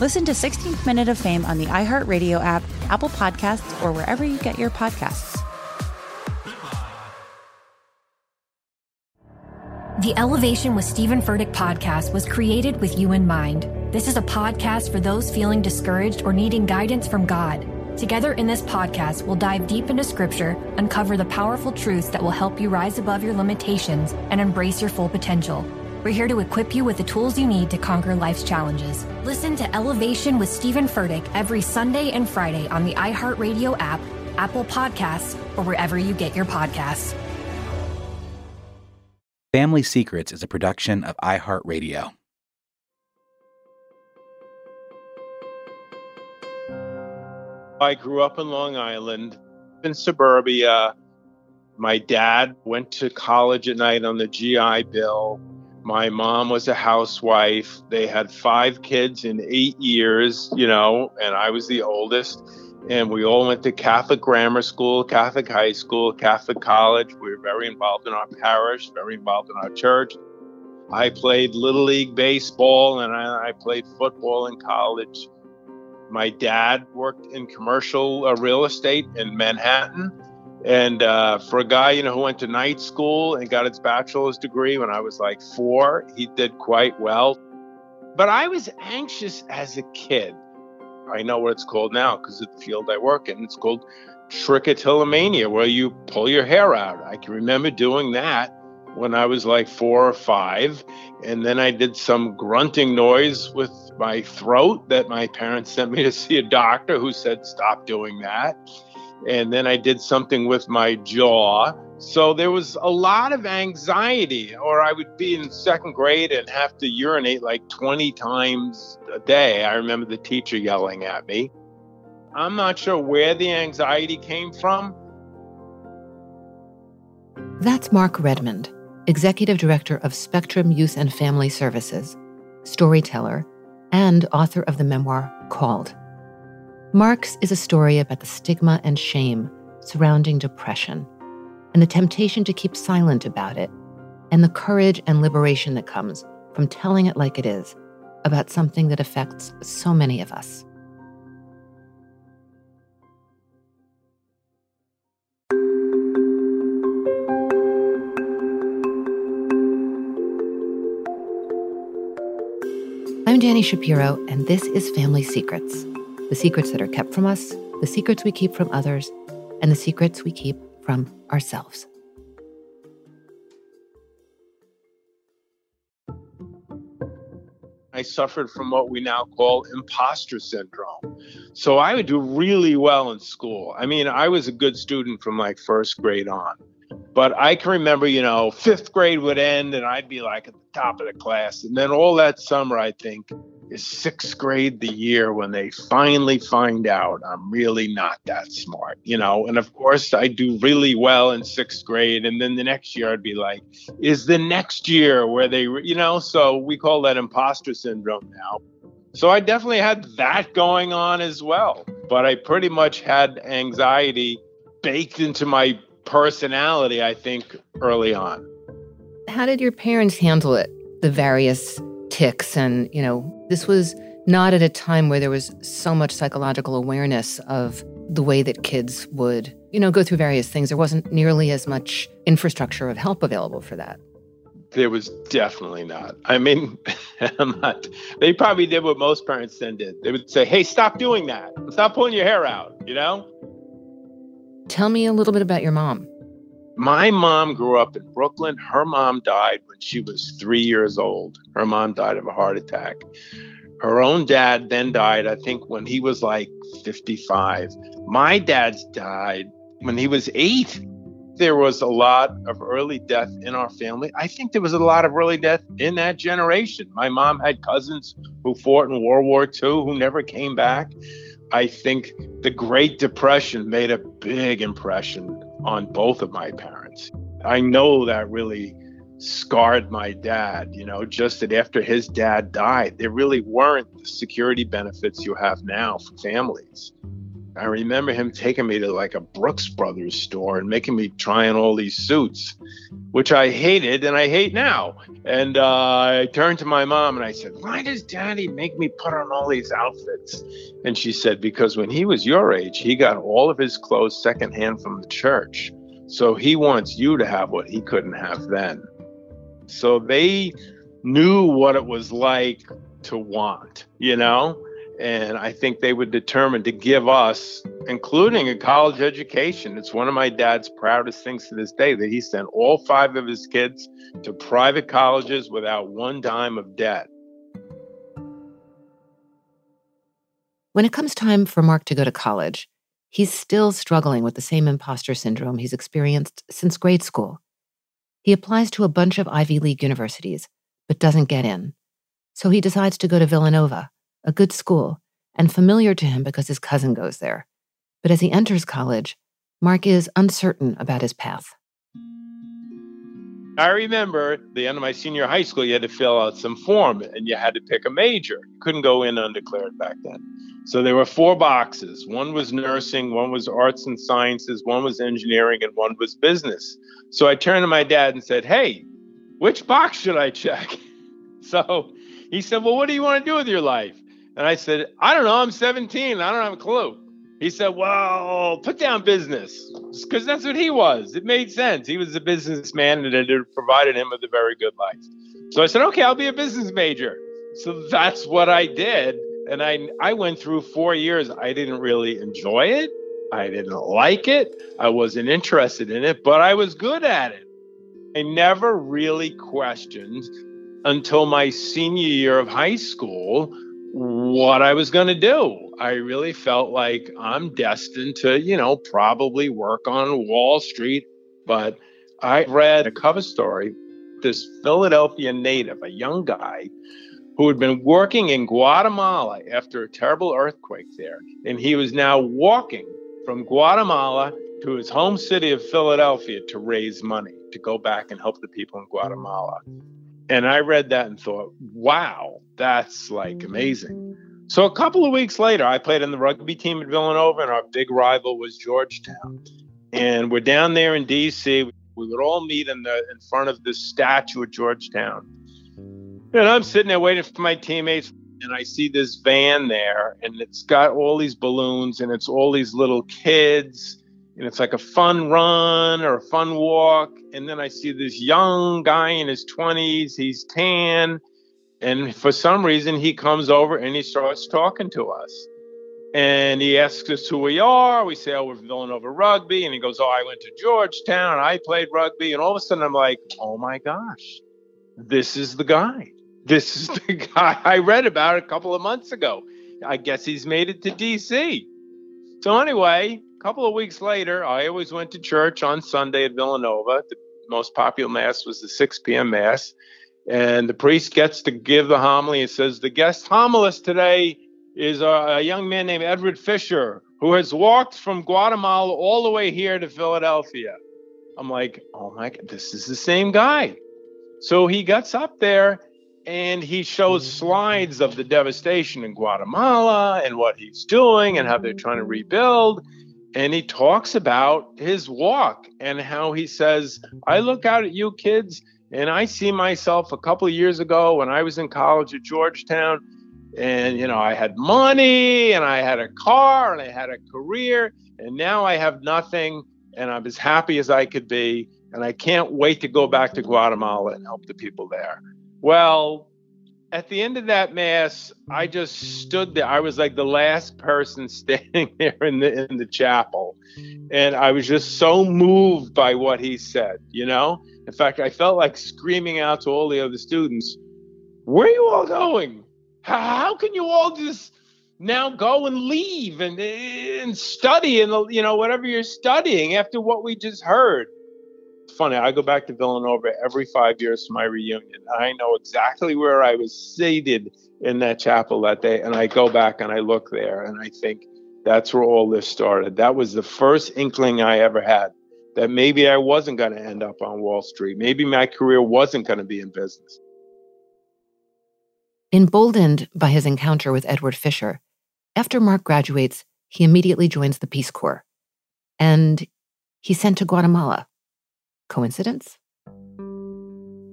Listen to 16th Minute of Fame on the iHeartRadio app, Apple Podcasts, or wherever you get your podcasts. The Elevation with Stephen Furtick podcast was created with you in mind. This is a podcast for those feeling discouraged or needing guidance from God. Together in this podcast, we'll dive deep into scripture, uncover the powerful truths that will help you rise above your limitations and embrace your full potential. We're here to equip you with the tools you need to conquer life's challenges. Listen to Elevation with Stephen Furtick every Sunday and Friday on the iHeartRadio app, Apple Podcasts, or wherever you get your podcasts. Family Secrets is a production of iHeartRadio. I grew up in Long Island, in suburbia. My dad went to college at night on the GI Bill. My mom was a housewife. They had five kids in eight years, you know, and I was the oldest and we all went to Catholic grammar school, Catholic high school, Catholic college. We were very involved in our parish, very involved in our church. I played Little League baseball and I, played football in college. My dad worked in commercial uh, real estate in Manhattan. And uh, for a guy, you know, who went to night school and got his bachelor's degree when I was like four, he did quite well. But I was anxious as a kid I know what it's called now because of the field I work in. It's called trichotillomania, where you pull your hair out. I can remember doing that when I was like four or five. And then I did some grunting noise with my throat that my parents sent me to see a doctor who said, stop doing that. And then I did something with my jaw so there was a lot of anxiety, or I would be in second grade and have to urinate like 20 times a day. I remember the teacher yelling at me. I'm not sure where the anxiety came from. That's Mark Redmond, Executive Director of Spectrum Youth and Family Services, storyteller, and author of the memoir Called. Mark's is a story about the stigma and shame surrounding depression and the temptation to keep silent about it, and the courage and liberation that comes from telling it like it is about something that affects so many of us. I'm Danny Shapiro, and this is Family Secrets the secrets that are kept from us, the secrets we keep from others, and the secrets we keep from ourselves. I suffered from what we now call imposter syndrome. So I would do really well in school. I mean, I was a good student from like first grade on. But I can remember, you know, fifth grade would end and I'd be like at the top of the class. And then all that summer, I think is sixth grade the year when they finally find out I'm really not that smart, you know? And of course, I do really well in sixth grade. And then the next year, I'd be like, is the next year where they, you know? So we call that imposter syndrome now. So I definitely had that going on as well. But I pretty much had anxiety baked into my personality, I think, early on. How did your parents handle it? The various tics and, you know, this was not at a time where there was so much psychological awareness of the way that kids would, you know, go through various things. There wasn't nearly as much infrastructure of help available for that. There was definitely not. I mean, I'm not. They probably did what most parents then did. They would say, "Hey, stop doing that. Stop pulling your hair out." You know. Tell me a little bit about your mom. My mom grew up in Brooklyn. Her mom died when she was three years old. Her mom died of a heart attack. Her own dad then died, I think, when he was like 55. My dad's died when he was eight. There was a lot of early death in our family. I think there was a lot of early death in that generation. My mom had cousins who fought in World War II who never came back. I think the Great Depression made a big impression on both of my parents. I know that really scarred my dad, you know, just that after his dad died, there really weren't the security benefits you have now for families. I remember him taking me to like a Brooks Brothers store and making me try on all these suits, which I hated and I hate now. And uh, I turned to my mom and I said, Why does daddy make me put on all these outfits? And she said, Because when he was your age, he got all of his clothes secondhand from the church. So he wants you to have what he couldn't have then. So they knew what it was like to want, you know? And I think they were determined to give us, including a college education. It's one of my dad's proudest things to this day that he sent all five of his kids to private colleges without one dime of debt. When it comes time for Mark to go to college, he's still struggling with the same imposter syndrome he's experienced since grade school. He applies to a bunch of Ivy League universities, but doesn't get in. So he decides to go to Villanova a good school, and familiar to him because his cousin goes there. But as he enters college, Mark is uncertain about his path. I remember the end of my senior high school, you had to fill out some form and you had to pick a major. You couldn't go in undeclared back then. So there were four boxes. One was nursing, one was arts and sciences, one was engineering, and one was business. So I turned to my dad and said, Hey, which box should I check? So he said, Well, what do you want to do with your life? And I said, I don't know. I'm 17. I don't have a clue. He said, Well, put down business because that's what he was. It made sense. He was a businessman and it provided him with a very good life. So I said, Okay, I'll be a business major. So that's what I did. And I, I went through four years. I didn't really enjoy it. I didn't like it. I wasn't interested in it, but I was good at it. I never really questioned until my senior year of high school what I was going to do. I really felt like I'm destined to, you know, probably work on Wall Street. But I read a cover story, this Philadelphia native, a young guy who had been working in Guatemala after a terrible earthquake there. And he was now walking from Guatemala to his home city of Philadelphia to raise money to go back and help the people in Guatemala. And I read that and thought, wow, that's like mm. amazing. So a couple of weeks later, I played in the rugby team at Villanova, and our big rival was Georgetown. And we're down there in D.C. We would all meet in the in front of the statue at Georgetown. And I'm sitting there waiting for my teammates, and I see this van there, and it's got all these balloons, and it's all these little kids, and it's like a fun run or a fun walk. And then I see this young guy in his 20s, he's tan. And for some reason, he comes over and he starts talking to us. And he asks us who we are. We say, Oh, we're Villanova Rugby. And he goes, Oh, I went to Georgetown. I played rugby. And all of a sudden, I'm like, Oh my gosh, this is the guy. This is the guy I read about a couple of months ago. I guess he's made it to DC. So, anyway, a couple of weeks later, I always went to church on Sunday at Villanova. The most popular mass was the 6 p.m. mass. And the priest gets to give the homily. It says, The guest homilist today is a, a young man named Edward Fisher, who has walked from Guatemala all the way here to Philadelphia. I'm like, oh my God, this is the same guy. So he gets up there and he shows mm-hmm. slides of the devastation in Guatemala and what he's doing and how they're trying to rebuild. And he talks about his walk and how he says, I look out at you kids and I see myself a couple of years ago when I was in college at Georgetown. And, you know, I had money and I had a car and I had a career. And now I have nothing and I'm as happy as I could be. And I can't wait to go back to Guatemala and help the people there. Well, at the end of that mass, I just stood there. I was like the last person standing there in the in the chapel, and I was just so moved by what he said. You know, in fact, I felt like screaming out to all the other students, "Where are you all going? How, how can you all just now go and leave and and study and you know whatever you're studying after what we just heard?" Funny. I go back to Villanova every five years for my reunion. I know exactly where I was seated in that chapel that day, and I go back and I look there, and I think that's where all this started. That was the first inkling I ever had that maybe I wasn't going to end up on Wall Street. Maybe my career wasn't going to be in business. Emboldened by his encounter with Edward Fisher, after Mark graduates, he immediately joins the Peace Corps. And he's sent to Guatemala Coincidence?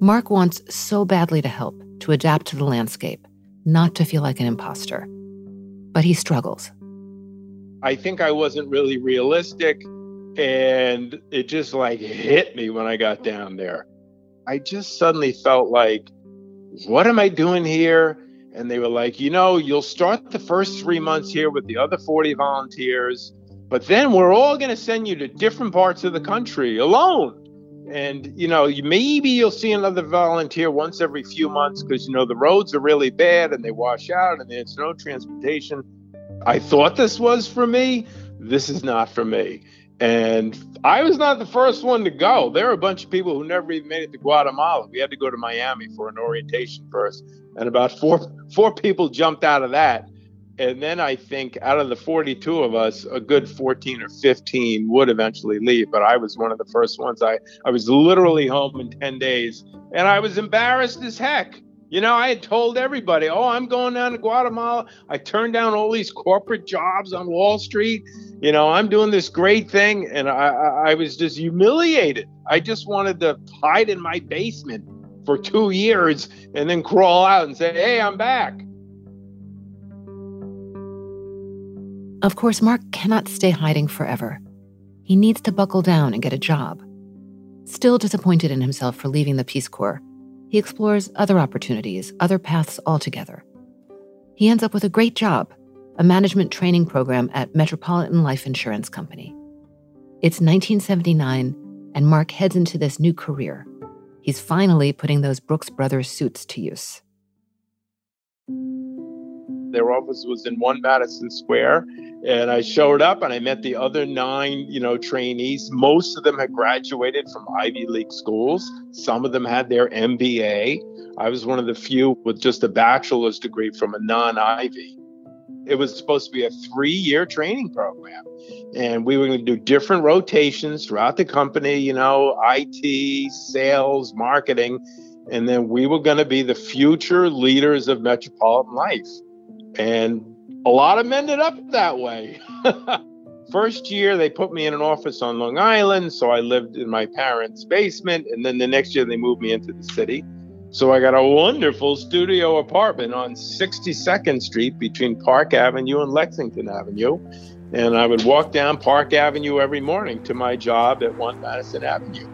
Mark wants so badly to help, to adapt to the landscape, not to feel like an imposter. But he struggles. I think I wasn't really realistic, and it just like hit me when I got down there. I just suddenly felt like, what am I doing here? And they were like, you know, you'll start the first three months here with the other 40 volunteers, but then we're all going to send you to different parts of the country alone and you know maybe you'll see another volunteer once every few months because you know the roads are really bad and they wash out and there's no transportation. I thought this was for me. This is not for me. And i was not the first one to go. There are a bunch of people who never even made it to guatemala. We had to go to miami for an orientation first and about four four people jumped out of that and then I think out of the 42 of us, a good 14 or 15 would eventually leave. But I was one of the first ones. I, I was literally home in 10 days and I was embarrassed as heck. You know, I had told everybody, oh, I'm going down to Guatemala. I turned down all these corporate jobs on Wall Street. You know, I'm doing this great thing. And I, I was just humiliated. I just wanted to hide in my basement for two years and then crawl out and say, hey, I'm back. Of course, Mark cannot stay hiding forever. He needs to buckle down and get a job. Still disappointed in himself for leaving the Peace Corps, he explores other opportunities, other paths altogether. He ends up with a great job, a management training program at Metropolitan Life Insurance Company. It's 1979, and Mark heads into this new career. He's finally putting those Brooks Brothers suits to use. Their office was in one Madison Square, and I showed up and I met the other nine, you know, trainees. Most of them had graduated from Ivy League schools. Some of them had their MBA. I was one of the few with just a bachelor's degree from a non-Ivy. It was supposed to be a three-year training program, and we were going to do different rotations throughout the company. You know, IT, sales, marketing, and then we were going to be the future leaders of metropolitan life. And a lot of them ended up that way. First year, they put me in an office on Long Island, so I lived in my parents' basement. And then the next year, they moved me into the city. So I got a wonderful studio apartment on 62nd Street between Park Avenue and Lexington Avenue. And I would walk down Park Avenue every morning to my job at 1 Madison Avenue.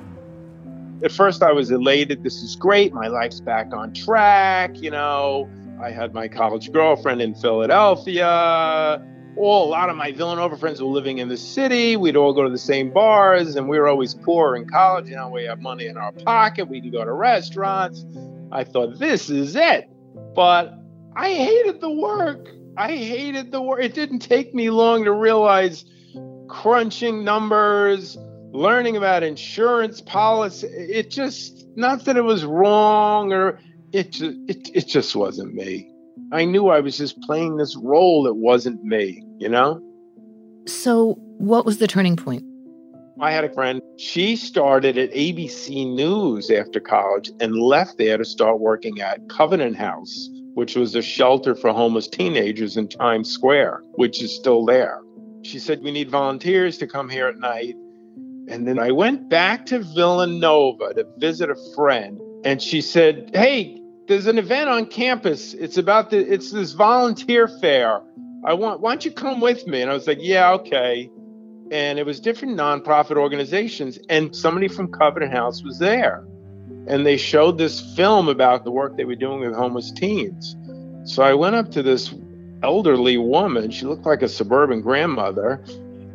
At first, I was elated. This is great. My life's back on track, you know. I had my college girlfriend in Philadelphia. All a lot of my Villanova friends were living in the city. We'd all go to the same bars, and we were always poor in college. You know, we have money in our pocket. We can go to restaurants. I thought this is it, but I hated the work. I hated the work. It didn't take me long to realize crunching numbers, learning about insurance policy. It just not that it was wrong or it just, it, it just wasn't me. I knew I was just playing this role that wasn't me, you know? So, what was the turning point? I had a friend, she started at ABC News after college and left there to start working at Covenant House, which was a shelter for homeless teenagers in Times Square, which is still there. She said, We need volunteers to come here at night. And then I went back to Villanova to visit a friend. And she said, Hey, there's an event on campus. It's about the it's this volunteer fair. I want why don't you come with me? And I was like, Yeah, okay. And it was different nonprofit organizations, and somebody from Covenant House was there. And they showed this film about the work they were doing with homeless teens. So I went up to this elderly woman. She looked like a suburban grandmother.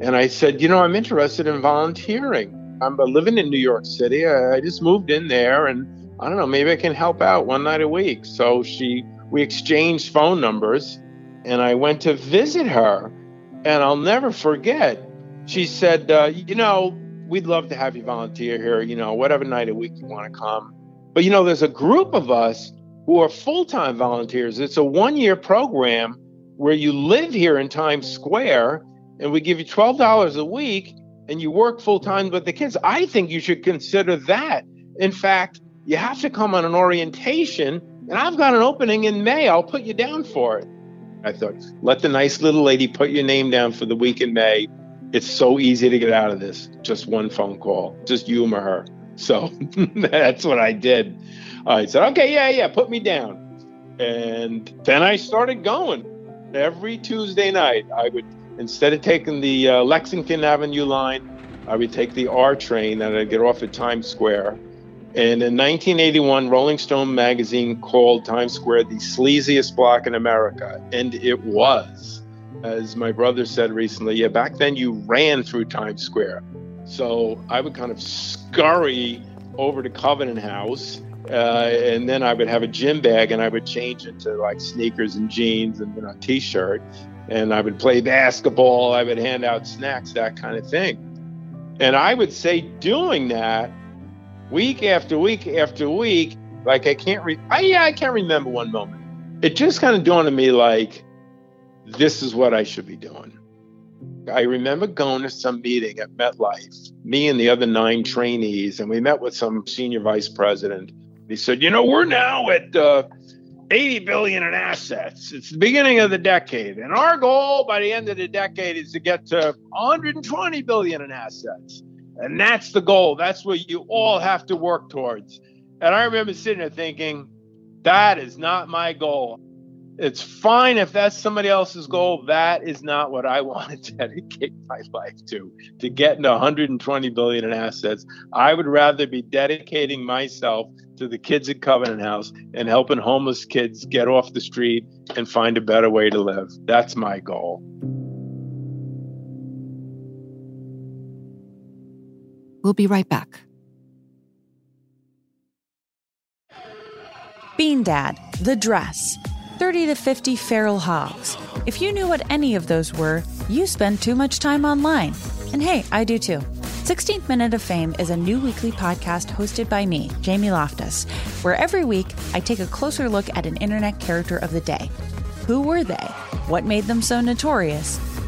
And I said, You know, I'm interested in volunteering. I'm living in New York City. I just moved in there and I don't know, maybe I can help out one night a week. So she, we exchanged phone numbers and I went to visit her. And I'll never forget, she said, uh, You know, we'd love to have you volunteer here, you know, whatever night a week you want to come. But, you know, there's a group of us who are full time volunteers. It's a one year program where you live here in Times Square and we give you $12 a week and you work full time with the kids. I think you should consider that. In fact, you have to come on an orientation, and I've got an opening in May. I'll put you down for it. I thought, let the nice little lady put your name down for the week in May. It's so easy to get out of this. Just one phone call. Just humor her. So that's what I did. I said, okay, yeah, yeah, put me down. And then I started going. Every Tuesday night, I would, instead of taking the uh, Lexington Avenue line, I would take the R train and I'd get off at Times Square and in 1981, Rolling Stone magazine called Times Square the sleaziest block in America. And it was. As my brother said recently, yeah, back then you ran through Times Square. So I would kind of scurry over to Covenant House. Uh, and then I would have a gym bag and I would change into like sneakers and jeans and you know, a t shirt. And I would play basketball. I would hand out snacks, that kind of thing. And I would say doing that week after week after week, like I can't re I yeah, I can't remember one moment. It just kind of dawned on me like this is what I should be doing. I remember going to some meeting at MetLife, me and the other nine trainees, and we met with some senior vice president. He said, "You know, we're now at uh, 80 billion in assets. It's the beginning of the decade, and our goal by the end of the decade is to get to 120 billion in assets." And that's the goal. That's what you all have to work towards. And I remember sitting there thinking, that is not my goal. It's fine if that's somebody else's goal. That is not what I want to dedicate my life to, to get into 120 billion in assets. I would rather be dedicating myself to the kids at Covenant House and helping homeless kids get off the street and find a better way to live. That's my goal. We'll be right back. Bean Dad, The Dress, 30 to 50 Feral Hogs. If you knew what any of those were, you spend too much time online. And hey, I do too. 16th Minute of Fame is a new weekly podcast hosted by me, Jamie Loftus, where every week I take a closer look at an internet character of the day. Who were they? What made them so notorious?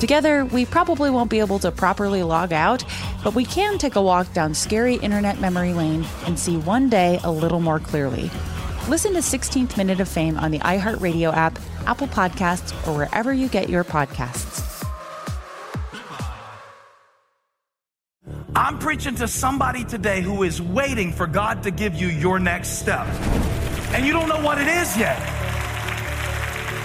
Together, we probably won't be able to properly log out, but we can take a walk down scary internet memory lane and see one day a little more clearly. Listen to 16th Minute of Fame on the iHeartRadio app, Apple Podcasts, or wherever you get your podcasts. I'm preaching to somebody today who is waiting for God to give you your next step. And you don't know what it is yet.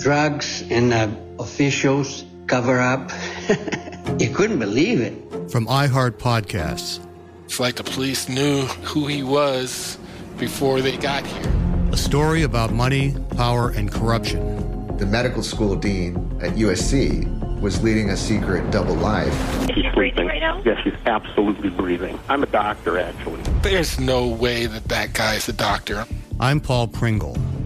drugs and uh, officials cover up. you couldn't believe it. From iHeart Podcasts. It's like the police knew who he was before they got here. A story about money, power, and corruption. The medical school dean at USC was leading a secret double life. She's breathing right now? Yes, she's absolutely breathing. I'm a doctor, actually. There's no way that that guy's a doctor. I'm Paul Pringle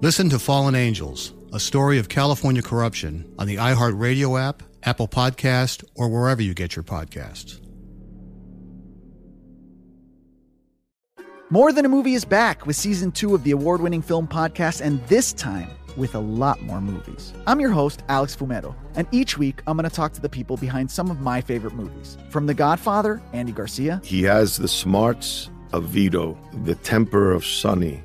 Listen to Fallen Angels, a story of California corruption on the iHeartRadio app, Apple Podcast, or wherever you get your podcasts. More Than a Movie is back with season two of the award winning film podcast, and this time with a lot more movies. I'm your host, Alex Fumero, and each week I'm going to talk to the people behind some of my favorite movies. From The Godfather, Andy Garcia. He has the smarts of Vito, the temper of Sonny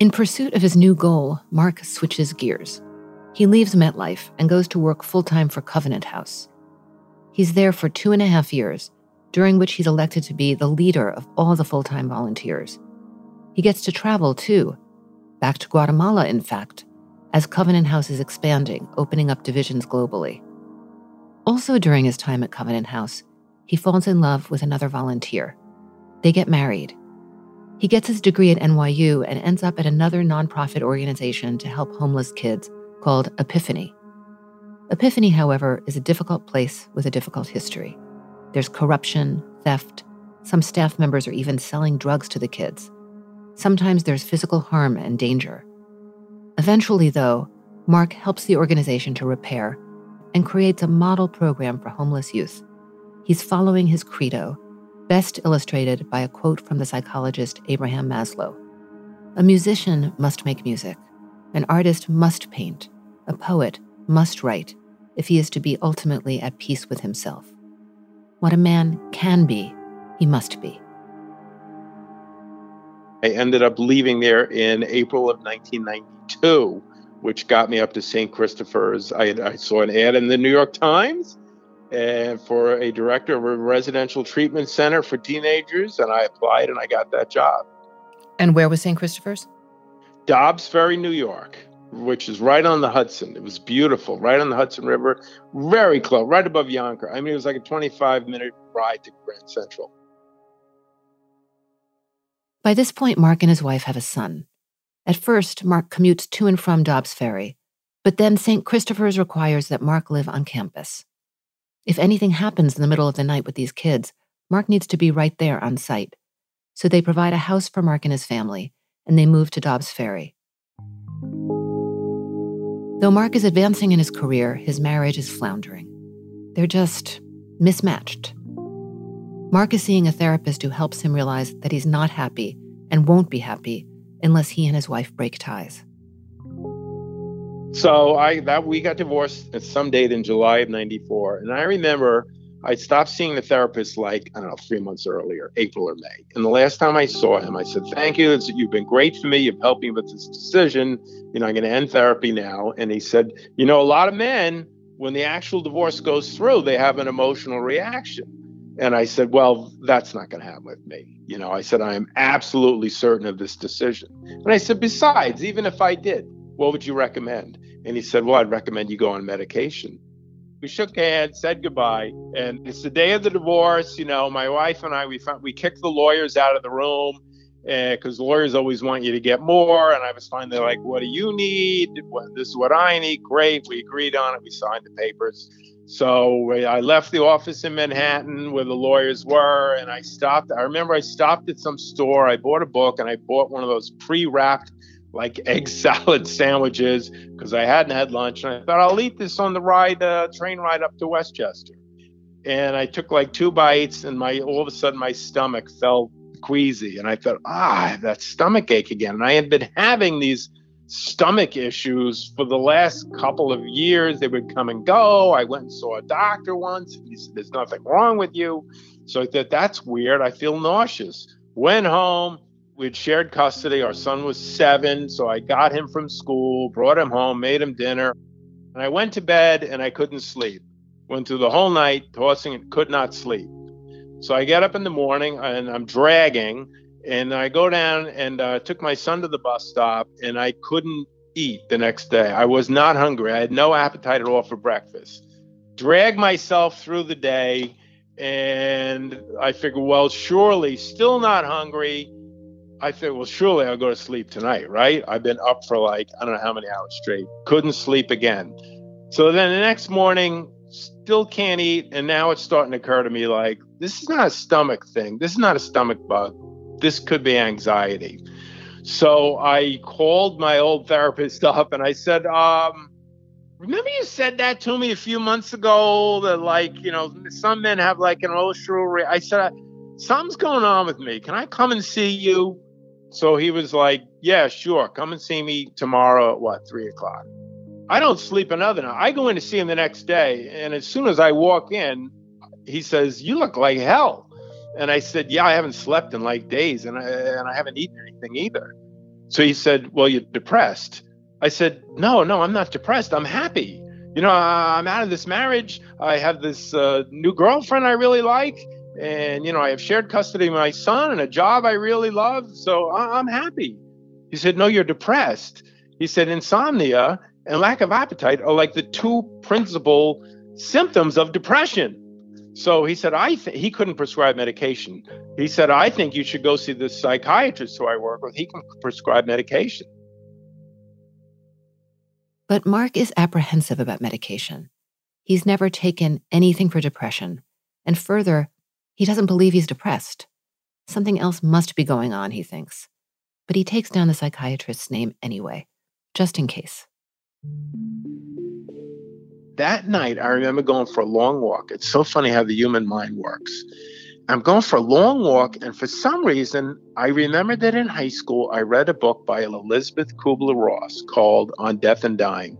In pursuit of his new goal, Mark switches gears. He leaves MetLife and goes to work full time for Covenant House. He's there for two and a half years, during which he's elected to be the leader of all the full time volunteers. He gets to travel too, back to Guatemala, in fact, as Covenant House is expanding, opening up divisions globally. Also, during his time at Covenant House, he falls in love with another volunteer. They get married he gets his degree at NYU and ends up at another nonprofit organization to help homeless kids called Epiphany. Epiphany, however, is a difficult place with a difficult history. There's corruption, theft, some staff members are even selling drugs to the kids. Sometimes there's physical harm and danger. Eventually, though, Mark helps the organization to repair and creates a model program for homeless youth. He's following his credo best illustrated by a quote from the psychologist Abraham Maslow A musician must make music, an artist must paint, a poet must write if he is to be ultimately at peace with himself. What a man can be, he must be. I ended up leaving there in April of 1992, which got me up to St. Christopher's. I, I saw an ad in the New York Times and for a director of a residential treatment center for teenagers, and I applied and I got that job. And where was St. Christopher's? Dobbs Ferry, New York, which is right on the Hudson. It was beautiful, right on the Hudson River, very close, right above Yonkers. I mean, it was like a 25 minute ride to Grand Central. By this point, Mark and his wife have a son. At first, Mark commutes to and from Dobbs Ferry, but then St. Christopher's requires that Mark live on campus. If anything happens in the middle of the night with these kids, Mark needs to be right there on site. So they provide a house for Mark and his family and they move to Dobbs Ferry. Though Mark is advancing in his career, his marriage is floundering. They're just mismatched. Mark is seeing a therapist who helps him realize that he's not happy and won't be happy unless he and his wife break ties. So I that we got divorced at some date in July of '94, and I remember I stopped seeing the therapist like I don't know three months earlier, April or May. And the last time I saw him, I said, "Thank you. You've been great for me. You've helped me with this decision. You know, I'm going to end therapy now." And he said, "You know, a lot of men, when the actual divorce goes through, they have an emotional reaction." And I said, Well, that's not going to happen with me. You know, I said, I am absolutely certain of this decision. And I said, Besides, even if I did, what would you recommend? And he said, Well, I'd recommend you go on medication. We shook hands, said goodbye, and it's the day of the divorce. You know, my wife and I, we found, we kicked the lawyers out of the room eh, because lawyers always want you to get more. And I was finally like, What do you need? What, this is what I need. Great. We agreed on it. We signed the papers. So I left the office in Manhattan where the lawyers were, and I stopped. I remember I stopped at some store. I bought a book, and I bought one of those pre-wrapped like egg salad sandwiches because I hadn't had lunch, and I thought I'll eat this on the ride, uh, train ride up to Westchester. And I took like two bites, and my all of a sudden my stomach felt queasy, and I thought, ah, that stomach ache again. And I had been having these stomach issues for the last couple of years. They would come and go. I went and saw a doctor once. He said, There's nothing wrong with you. So I thought, That's weird. I feel nauseous. Went home. We'd shared custody. Our son was seven. So I got him from school, brought him home, made him dinner. And I went to bed and I couldn't sleep. Went through the whole night tossing and could not sleep. So I get up in the morning and I'm dragging and I go down and uh, took my son to the bus stop, and I couldn't eat the next day. I was not hungry. I had no appetite at all for breakfast. Dragged myself through the day, and I figure, well, surely, still not hungry. I said, well, surely I'll go to sleep tonight, right? I've been up for like, I don't know how many hours straight. Couldn't sleep again. So then the next morning, still can't eat. And now it's starting to occur to me like, this is not a stomach thing. This is not a stomach bug this could be anxiety. So I called my old therapist up and I said, um, remember you said that to me a few months ago that like, you know, some men have like an re-. I said, something's going on with me. Can I come and see you? So he was like, yeah, sure. Come and see me tomorrow at what, three o'clock. I don't sleep another night. I go in to see him the next day. And as soon as I walk in, he says, you look like hell. And I said, Yeah, I haven't slept in like days and I, and I haven't eaten anything either. So he said, Well, you're depressed. I said, No, no, I'm not depressed. I'm happy. You know, I'm out of this marriage. I have this uh, new girlfriend I really like. And, you know, I have shared custody of my son and a job I really love. So I'm happy. He said, No, you're depressed. He said, Insomnia and lack of appetite are like the two principal symptoms of depression. So he said, I th- he couldn't prescribe medication. He said, I think you should go see the psychiatrist who I work with. He can prescribe medication. But Mark is apprehensive about medication. He's never taken anything for depression. And further, he doesn't believe he's depressed. Something else must be going on, he thinks. But he takes down the psychiatrist's name anyway, just in case that night, I remember going for a long walk. It's so funny how the human mind works. I'm going for a long walk, and for some reason, I remember that in high school, I read a book by Elisabeth Kübler-Ross called On Death and Dying.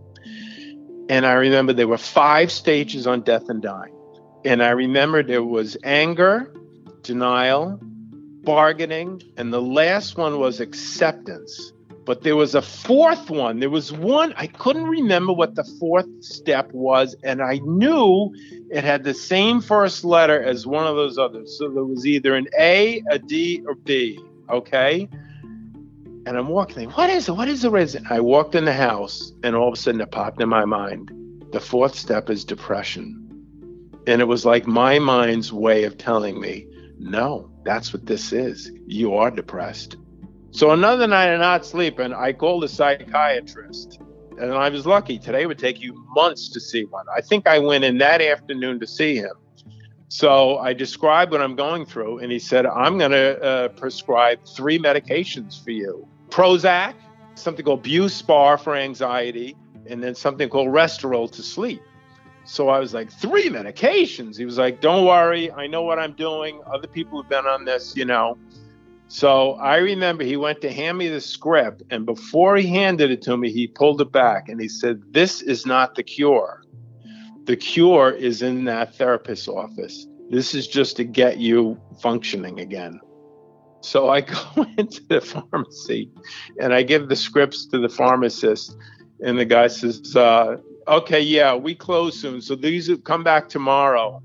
And I remember there were five stages on death and dying. And I remember there was anger, denial, bargaining, and the last one was acceptance. But there was a fourth one. There was one, I couldn't remember what the fourth step was, and I knew it had the same first letter as one of those others. So there was either an A, a D, or B. Okay. And I'm walking, what is it? What is it? I walked in the house, and all of a sudden it popped in my mind. The fourth step is depression. And it was like my mind's way of telling me, no, that's what this is. You are depressed. So another night of not sleeping, I called a psychiatrist. And I was lucky. Today would take you months to see one. I think I went in that afternoon to see him. So I described what I'm going through, and he said, I'm going to uh, prescribe three medications for you Prozac, something called Buspar for anxiety, and then something called Restoril to sleep. So I was like, three medications. He was like, don't worry, I know what I'm doing. Other people have been on this, you know. So I remember he went to hand me the script, and before he handed it to me, he pulled it back and he said, This is not the cure. The cure is in that therapist's office. This is just to get you functioning again. So I go into the pharmacy and I give the scripts to the pharmacist, and the guy says, uh, Okay, yeah, we close soon. So these come back tomorrow.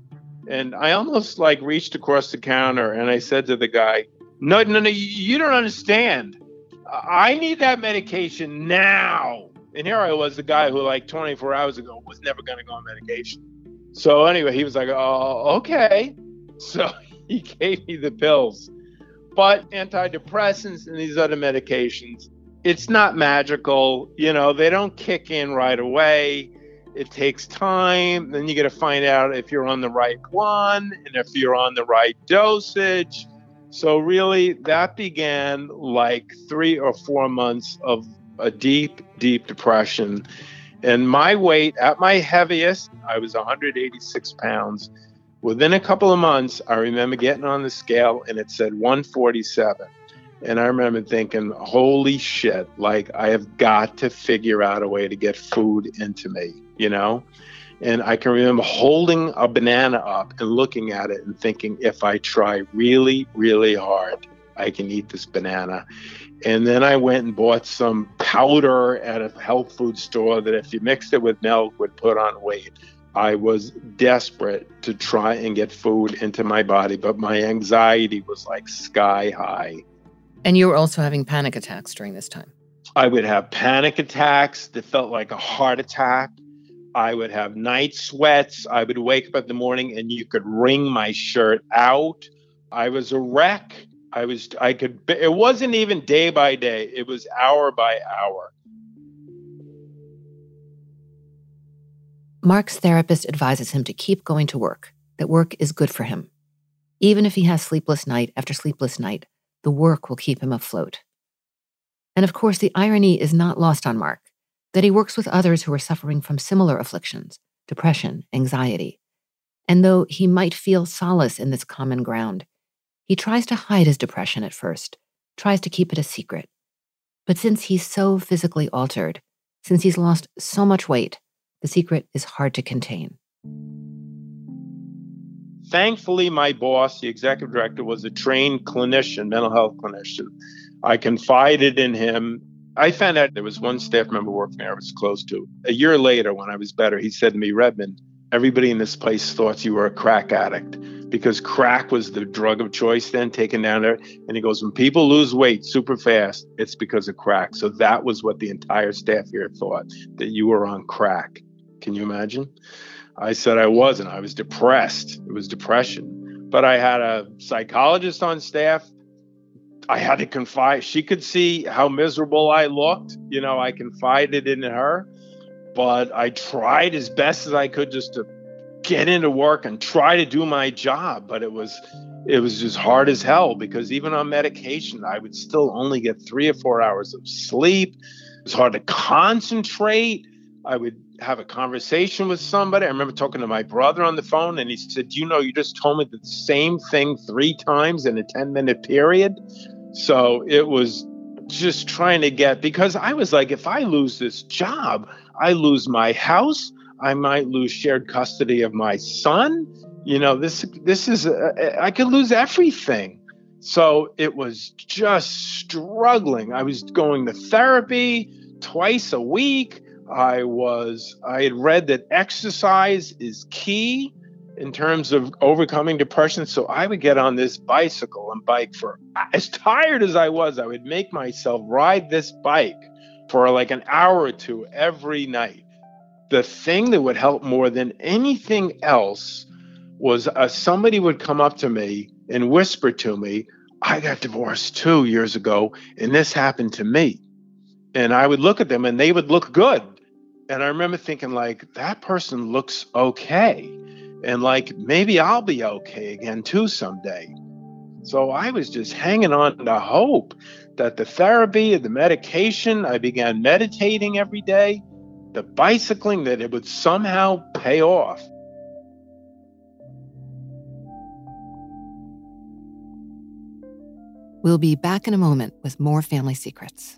And I almost like reached across the counter and I said to the guy, no, no, no, you don't understand. I need that medication now. And here I was, the guy who like 24 hours ago was never going to go on medication. So anyway, he was like, "Oh, okay." So he gave me the pills. But antidepressants and these other medications, it's not magical. You know, they don't kick in right away. It takes time. Then you got to find out if you're on the right one and if you're on the right dosage. So, really, that began like three or four months of a deep, deep depression. And my weight at my heaviest, I was 186 pounds. Within a couple of months, I remember getting on the scale and it said 147. And I remember thinking, holy shit, like I have got to figure out a way to get food into me, you know? And I can remember holding a banana up and looking at it and thinking, if I try really, really hard, I can eat this banana. And then I went and bought some powder at a health food store that, if you mixed it with milk, would put on weight. I was desperate to try and get food into my body, but my anxiety was like sky high. And you were also having panic attacks during this time? I would have panic attacks that felt like a heart attack. I would have night sweats. I would wake up in the morning and you could wring my shirt out. I was a wreck. I was, I could, it wasn't even day by day, it was hour by hour. Mark's therapist advises him to keep going to work, that work is good for him. Even if he has sleepless night after sleepless night, the work will keep him afloat. And of course, the irony is not lost on Mark that he works with others who are suffering from similar afflictions depression, anxiety. And though he might feel solace in this common ground, he tries to hide his depression at first, tries to keep it a secret. But since he's so physically altered, since he's lost so much weight, the secret is hard to contain. Thankfully, my boss, the executive director, was a trained clinician, mental health clinician. I confided in him I found out there was one staff member working there I was close to. A year later, when I was better, he said to me, Redmond, everybody in this place thought you were a crack addict because crack was the drug of choice then taken down there. And he goes, when people lose weight super fast, it's because of crack. So that was what the entire staff here thought that you were on crack. Can you imagine? I said I wasn't. I was depressed. It was depression. But I had a psychologist on staff I had to confide. She could see how miserable I looked. You know, I confided in her, but I tried as best as I could just to get into work and try to do my job. But it was it was just hard as hell because even on medication, I would still only get three or four hours of sleep. It was hard to concentrate. I would have a conversation with somebody. I remember talking to my brother on the phone, and he said, You know, you just told me the same thing three times in a 10 minute period. So it was just trying to get because I was like, if I lose this job, I lose my house. I might lose shared custody of my son. You know, this this is uh, I could lose everything. So it was just struggling. I was going to therapy twice a week. I was I had read that exercise is key in terms of overcoming depression. So I would get on this bicycle and bike for as tired as I was, I would make myself ride this bike for like an hour or two every night. The thing that would help more than anything else was uh, somebody would come up to me and whisper to me, I got divorced two years ago, and this happened to me. And I would look at them and they would look good. And I remember thinking, like, that person looks okay and like maybe I'll be okay again too someday. So I was just hanging on to hope that the therapy, and the medication, I began meditating every day, the bicycling, that it would somehow pay off. We'll be back in a moment with more family secrets.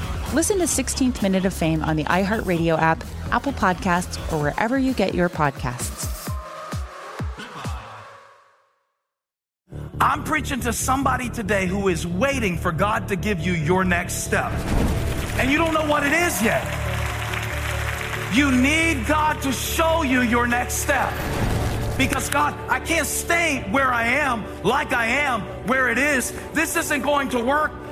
Listen to 16th Minute of Fame on the iHeartRadio app, Apple Podcasts, or wherever you get your podcasts. I'm preaching to somebody today who is waiting for God to give you your next step. And you don't know what it is yet. You need God to show you your next step. Because God, I can't stay where I am, like I am, where it is. This isn't going to work.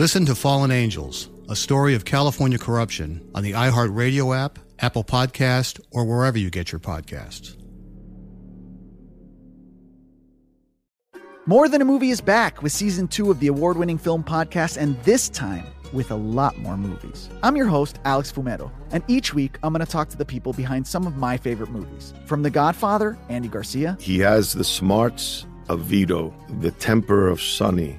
Listen to Fallen Angels, a story of California corruption on the iHeartRadio app, Apple Podcast, or wherever you get your podcasts. More Than a Movie is back with season two of the award winning film podcast, and this time with a lot more movies. I'm your host, Alex Fumero, and each week I'm going to talk to the people behind some of my favorite movies. From The Godfather, Andy Garcia. He has the smarts of Vito, the temper of Sonny,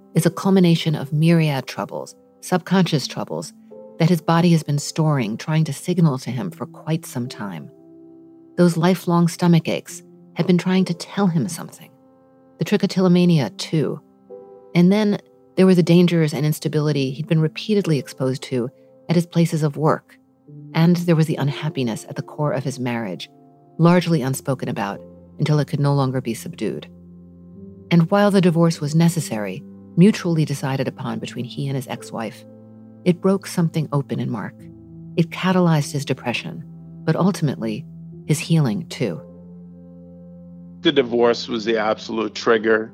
is a culmination of myriad troubles, subconscious troubles, that his body has been storing, trying to signal to him for quite some time. Those lifelong stomach aches had been trying to tell him something. The trichotillomania, too. And then there were the dangers and instability he'd been repeatedly exposed to at his places of work. And there was the unhappiness at the core of his marriage, largely unspoken about until it could no longer be subdued. And while the divorce was necessary, mutually decided upon between he and his ex wife, it broke something open in Mark. It catalyzed his depression, but ultimately, his healing too. The divorce was the absolute trigger.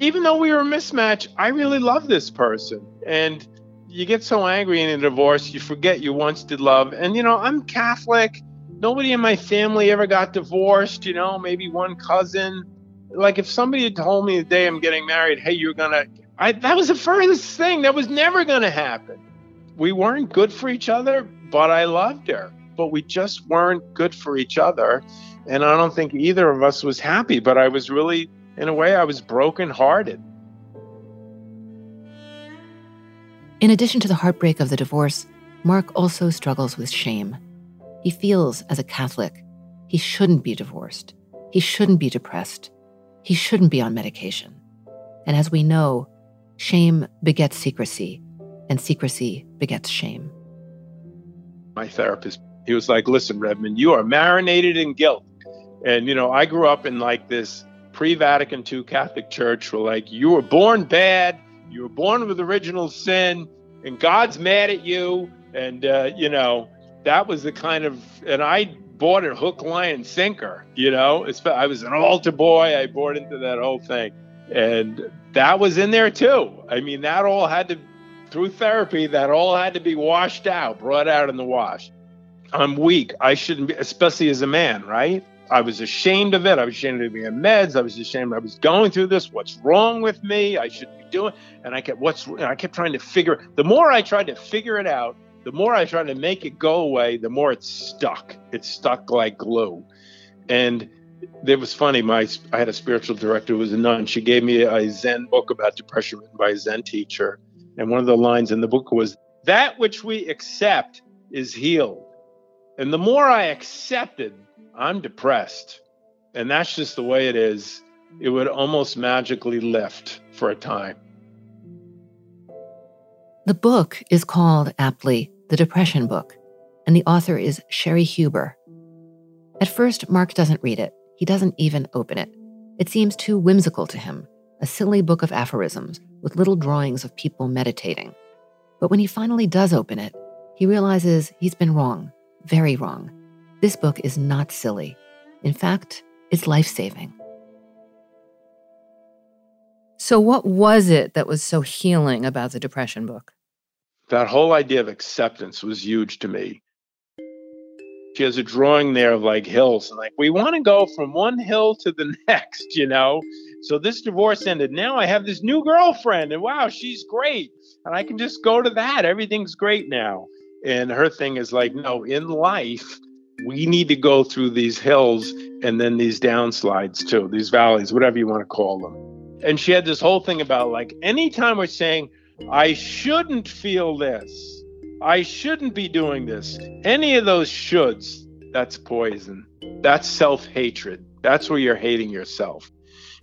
Even though we were a mismatch, I really love this person. And you get so angry in a divorce, you forget you once did love. And, you know, I'm Catholic. Nobody in my family ever got divorced, you know, maybe one cousin. Like if somebody had told me the day I'm getting married, hey, you're going to, I, that was the furthest thing. That was never going to happen. We weren't good for each other, but I loved her. But we just weren't good for each other. And I don't think either of us was happy, but I was really, in a way, I was brokenhearted. In addition to the heartbreak of the divorce, Mark also struggles with shame. He feels, as a Catholic, he shouldn't be divorced. He shouldn't be depressed. He shouldn't be on medication. And as we know, shame begets secrecy, and secrecy begets shame. My therapist, he was like, Listen, Redmond, you are marinated in guilt. And, you know, I grew up in like this pre Vatican II Catholic Church where, like, you were born bad, you were born with original sin, and God's mad at you. And, uh, you know, that was the kind of, and I bought it hook, line, and sinker, you know. I was an altar boy, I bought into that whole thing. And that was in there too. I mean, that all had to, through therapy, that all had to be washed out, brought out in the wash. I'm weak. I shouldn't be, especially as a man, right? I was ashamed of it. I was ashamed of being meds. I was ashamed I was going through this. What's wrong with me? I shouldn't be doing. And I kept what's. I kept trying to figure. The more I tried to figure it out, the more I tried to make it go away. The more it stuck. It stuck like glue. And it was funny. My I had a spiritual director who was a nun. She gave me a Zen book about depression written by a Zen teacher. And one of the lines in the book was, "That which we accept is healed." And the more I accepted I'm depressed. And that's just the way it is. It would almost magically lift for a time. The book is called aptly The Depression Book, and the author is Cheri Huber. At first, Mark doesn't read it. He doesn't even open it. It seems too whimsical to him, a silly book of aphorisms with little drawings of people meditating. But when he finally does open it, he realizes he's been wrong, very wrong. This book is not silly. In fact, it's life saving. So, what was it that was so healing about the depression book? That whole idea of acceptance was huge to me. She has a drawing there of like hills, and like we want to go from one hill to the next, you know. So this divorce ended. Now I have this new girlfriend, and wow, she's great, and I can just go to that. Everything's great now. And her thing is like, no, in life, we need to go through these hills and then these downslides too, these valleys, whatever you want to call them. And she had this whole thing about like anytime we're saying, I shouldn't feel this, I shouldn't be doing this, any of those shoulds, that's poison. That's self hatred. That's where you're hating yourself.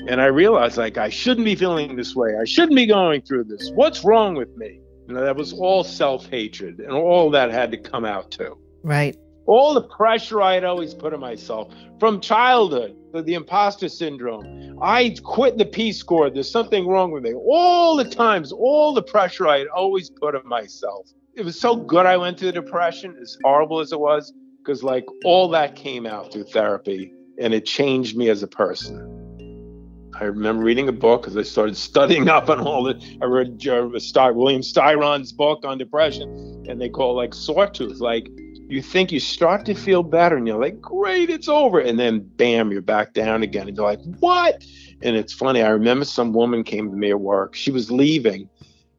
And I realized like I shouldn't be feeling this way. I shouldn't be going through this. What's wrong with me? You know, that was all self hatred, and all that had to come out too. Right all the pressure I had always put on myself from childhood, the, the imposter syndrome. I quit the Peace Corps. There's something wrong with me. All the times, all the pressure I had always put on myself. It was so good I went through the depression, as horrible as it was, because like all that came out through therapy and it changed me as a person. I remember reading a book because I started studying up on all the. I read William Styron's book on depression, and they call it like sawtooth. Like you think you start to feel better and you're like, great, it's over. And then bam, you're back down again. And you're like, what? And it's funny. I remember some woman came to me at work. She was leaving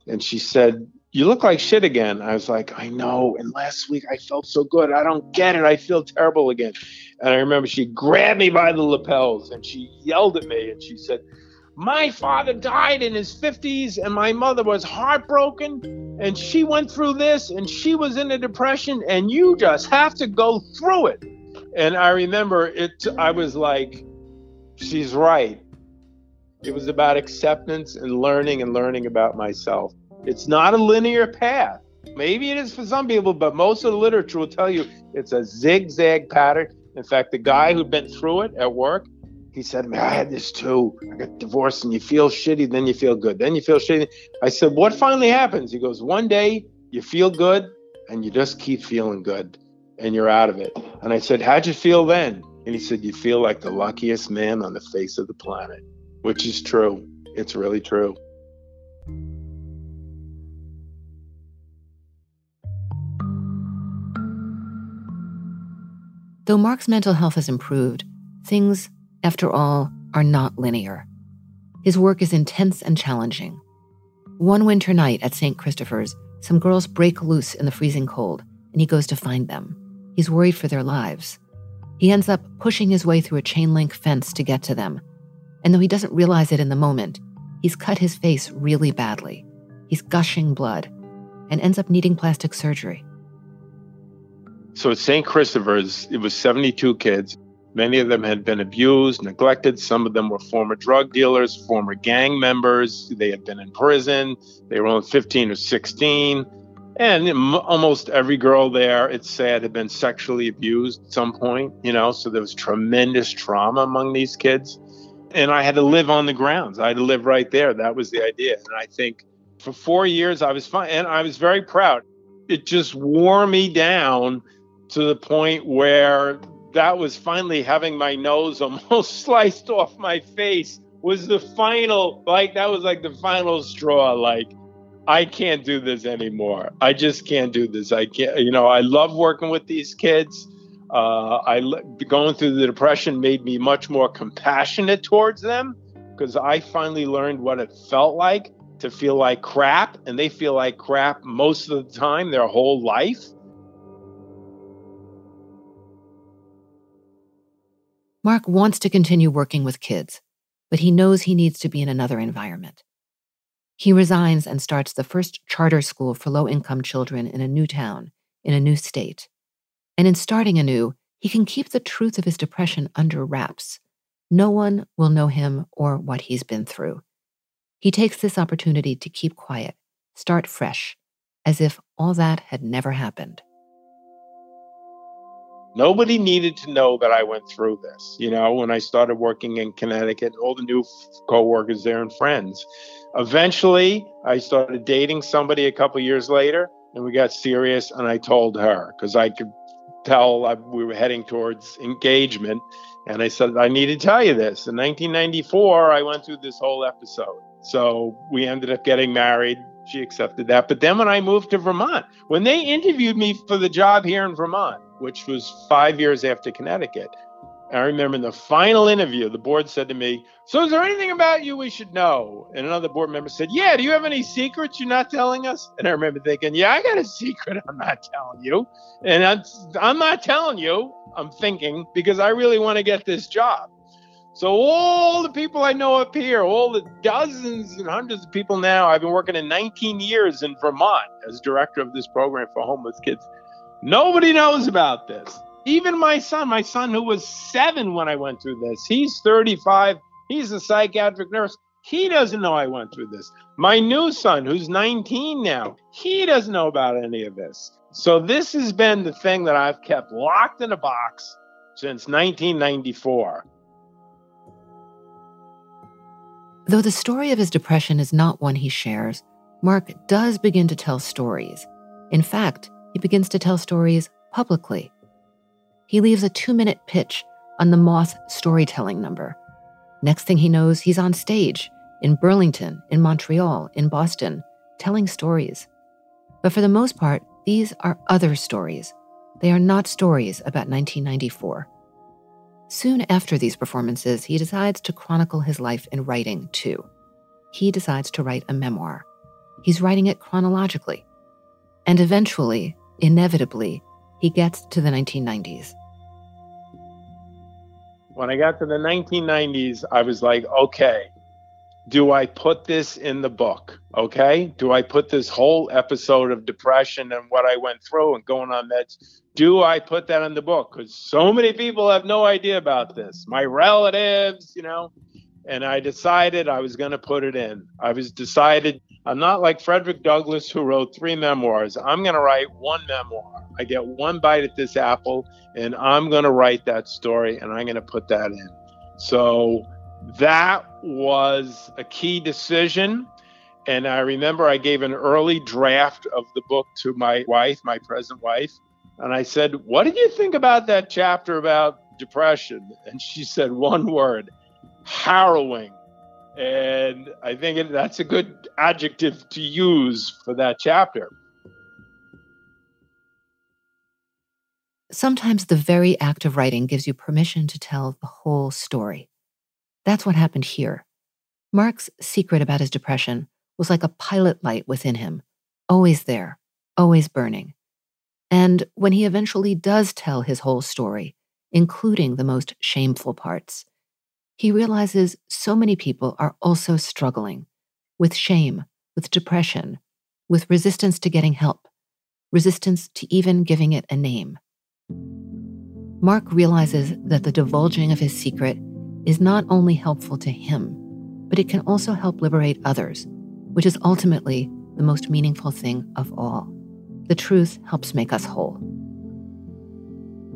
and she said, You look like shit again. I was like, I know. And last week I felt so good. I don't get it. I feel terrible again. And I remember she grabbed me by the lapels and she yelled at me and she said, My father died in his 50s, and my mother was heartbroken, and she went through this, and she was in a depression, and you just have to go through it. And I remember it, I was like, she's right. It was about acceptance and learning and learning about myself. It's not a linear path. Maybe it is for some people, but most of the literature will tell you it's a zigzag pattern. In fact, the guy who'd been through it at work, he said, Man, I had this too. I got divorced and you feel shitty, then you feel good. Then you feel shitty. I said, What finally happens? He goes, One day you feel good and you just keep feeling good and you're out of it. And I said, How'd you feel then? And he said, You feel like the luckiest man on the face of the planet, which is true. It's really true. Though Mark's mental health has improved, things, after all, are not linear. His work is intense and challenging. One winter night at St. Christopher's, some girls break loose in the freezing cold, and he goes to find them. He's worried for their lives. He ends up pushing his way through a chain link fence to get to them. And though he doesn't realize it in the moment, he's cut his face really badly. He's gushing blood and ends up needing plastic surgery. So at St. Christopher's, it was 72 kids. Many of them had been abused, neglected. Some of them were former drug dealers, former gang members. They had been in prison. They were only 15 or 16. And almost every girl there, it's sad, had been sexually abused at some point, you know, so there was tremendous trauma among these kids. And I had to live on the grounds. I had to live right there. That was the idea. And I think for four years, I was fine. And I was very proud. It just wore me down to the point where that was finally having my nose almost sliced off my face was the final like that was like the final straw like i can't do this anymore. I just can't do this. I can't you know i love working with these kids. Uh, i going through the depression made me much more compassionate towards them because i finally learned what it felt like to feel like crap and they feel like crap most of the time their whole life Mark wants to continue working with kids, but he knows he needs to be in another environment. He resigns and starts the first charter school for low income children in a new town, in a new state. And in starting anew, he can keep the truth of his depression under wraps. No one will know him or what he's been through. He takes this opportunity to keep quiet, start fresh, as if all that had never happened. Nobody needed to know that I went through this. You know, when I started working in Connecticut, all the new coworkers there and friends. Eventually, I started dating somebody a couple years later, and we got serious. And I told her because I could tell I, we were heading towards engagement. And I said, I need to tell you this. In 1994, I went through this whole episode. So we ended up getting married. She accepted that. But then when I moved to Vermont, when they interviewed me for the job here in Vermont, which was five years after Connecticut. I remember in the final interview, the board said to me, So is there anything about you we should know? And another board member said, Yeah, do you have any secrets you're not telling us? And I remember thinking, Yeah, I got a secret I'm not telling you. And I'm, I'm not telling you, I'm thinking, because I really want to get this job. So all the people I know up here, all the dozens and hundreds of people now, I've been working in 19 years in Vermont as director of this program for homeless kids. Nobody knows about this. Even my son, my son who was seven when I went through this, he's 35. He's a psychiatric nurse. He doesn't know I went through this. My new son, who's 19 now, he doesn't know about any of this. So this has been the thing that I've kept locked in a box since 1994. Though the story of his depression is not one he shares, Mark does begin to tell stories. In fact, he begins to tell stories publicly. He leaves a two minute pitch on the Moth storytelling number. Next thing he knows, he's on stage in Burlington, in Montreal, in Boston, telling stories. But for the most part, these are other stories. They are not stories about 1994. Soon after these performances, he decides to chronicle his life in writing, too. He decides to write a memoir. He's writing it chronologically. And eventually, inevitably, he gets to the 1990s. When I got to the 1990s, I was like, okay, do I put this in the book? Okay. Do I put this whole episode of depression and what I went through and going on meds? Do I put that in the book? Because so many people have no idea about this. My relatives, you know, and I decided I was going to put it in. I was decided I'm not like Frederick Douglass who wrote three memoirs. I'm going to write one memoir. I get one bite at this apple and I'm going to write that story and I'm going to put that in. So that was a key decision. And I remember I gave an early draft of the book to my wife, my present wife. And I said, What did you think about that chapter about depression? And she said one word harrowing. And I think it, that's a good adjective to use for that chapter. Sometimes the very act of writing gives you permission to tell the whole story. That's what happened here. Mark's secret about his depression was like a pilot light within him, always there, always burning. And when he eventually does tell his whole story, including the most shameful parts, he realizes so many people are also struggling with shame, with depression, with resistance to getting help, resistance to even giving it a name. Mark realizes that the divulging of his secret is not only helpful to him, but it can also help liberate others, which is ultimately the most meaningful thing of all. The truth helps make us whole.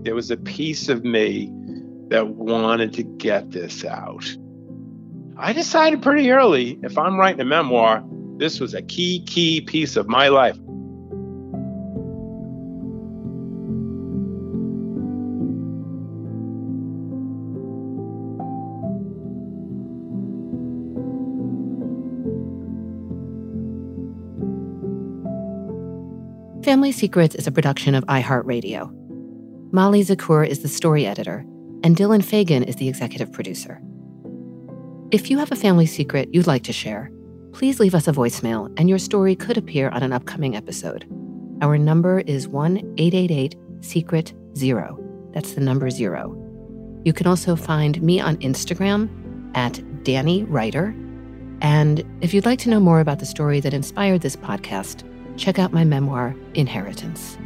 There was a piece of me that wanted to get this out. I decided pretty early if I'm writing a memoir, this was a key, key piece of my life. Family Secrets is a production of iHeartRadio. Molly Zacher is the story editor, and Dylan Fagan is the executive producer. If you have a family secret you'd like to share, please leave us a voicemail and your story could appear on an upcoming episode. Our number is 1 888 Secret Zero. That's the number zero. You can also find me on Instagram at Danny Writer. And if you'd like to know more about the story that inspired this podcast, check out my memoir, Inheritance.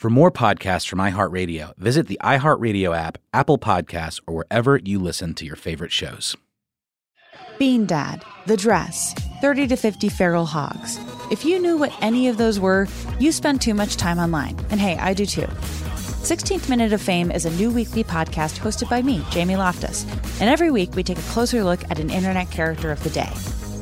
For more podcasts from iHeartRadio, visit the iHeartRadio app, Apple Podcasts, or wherever you listen to your favorite shows. Bean Dad, The Dress, 30 to 50 Feral Hogs. If you knew what any of those were, you spend too much time online. And hey, I do too. 16th Minute of Fame is a new weekly podcast hosted by me, Jamie Loftus. And every week we take a closer look at an internet character of the day.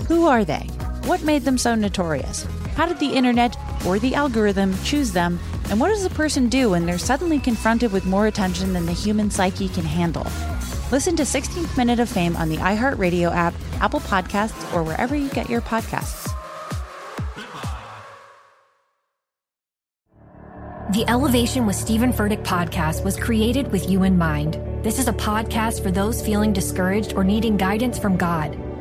Who are they? What made them so notorious? How did the internet or the algorithm choose them? And what does a person do when they're suddenly confronted with more attention than the human psyche can handle? Listen to 16th Minute of Fame on the iHeartRadio app, Apple Podcasts, or wherever you get your podcasts. The Elevation with Stephen Furtick podcast was created with you in mind. This is a podcast for those feeling discouraged or needing guidance from God.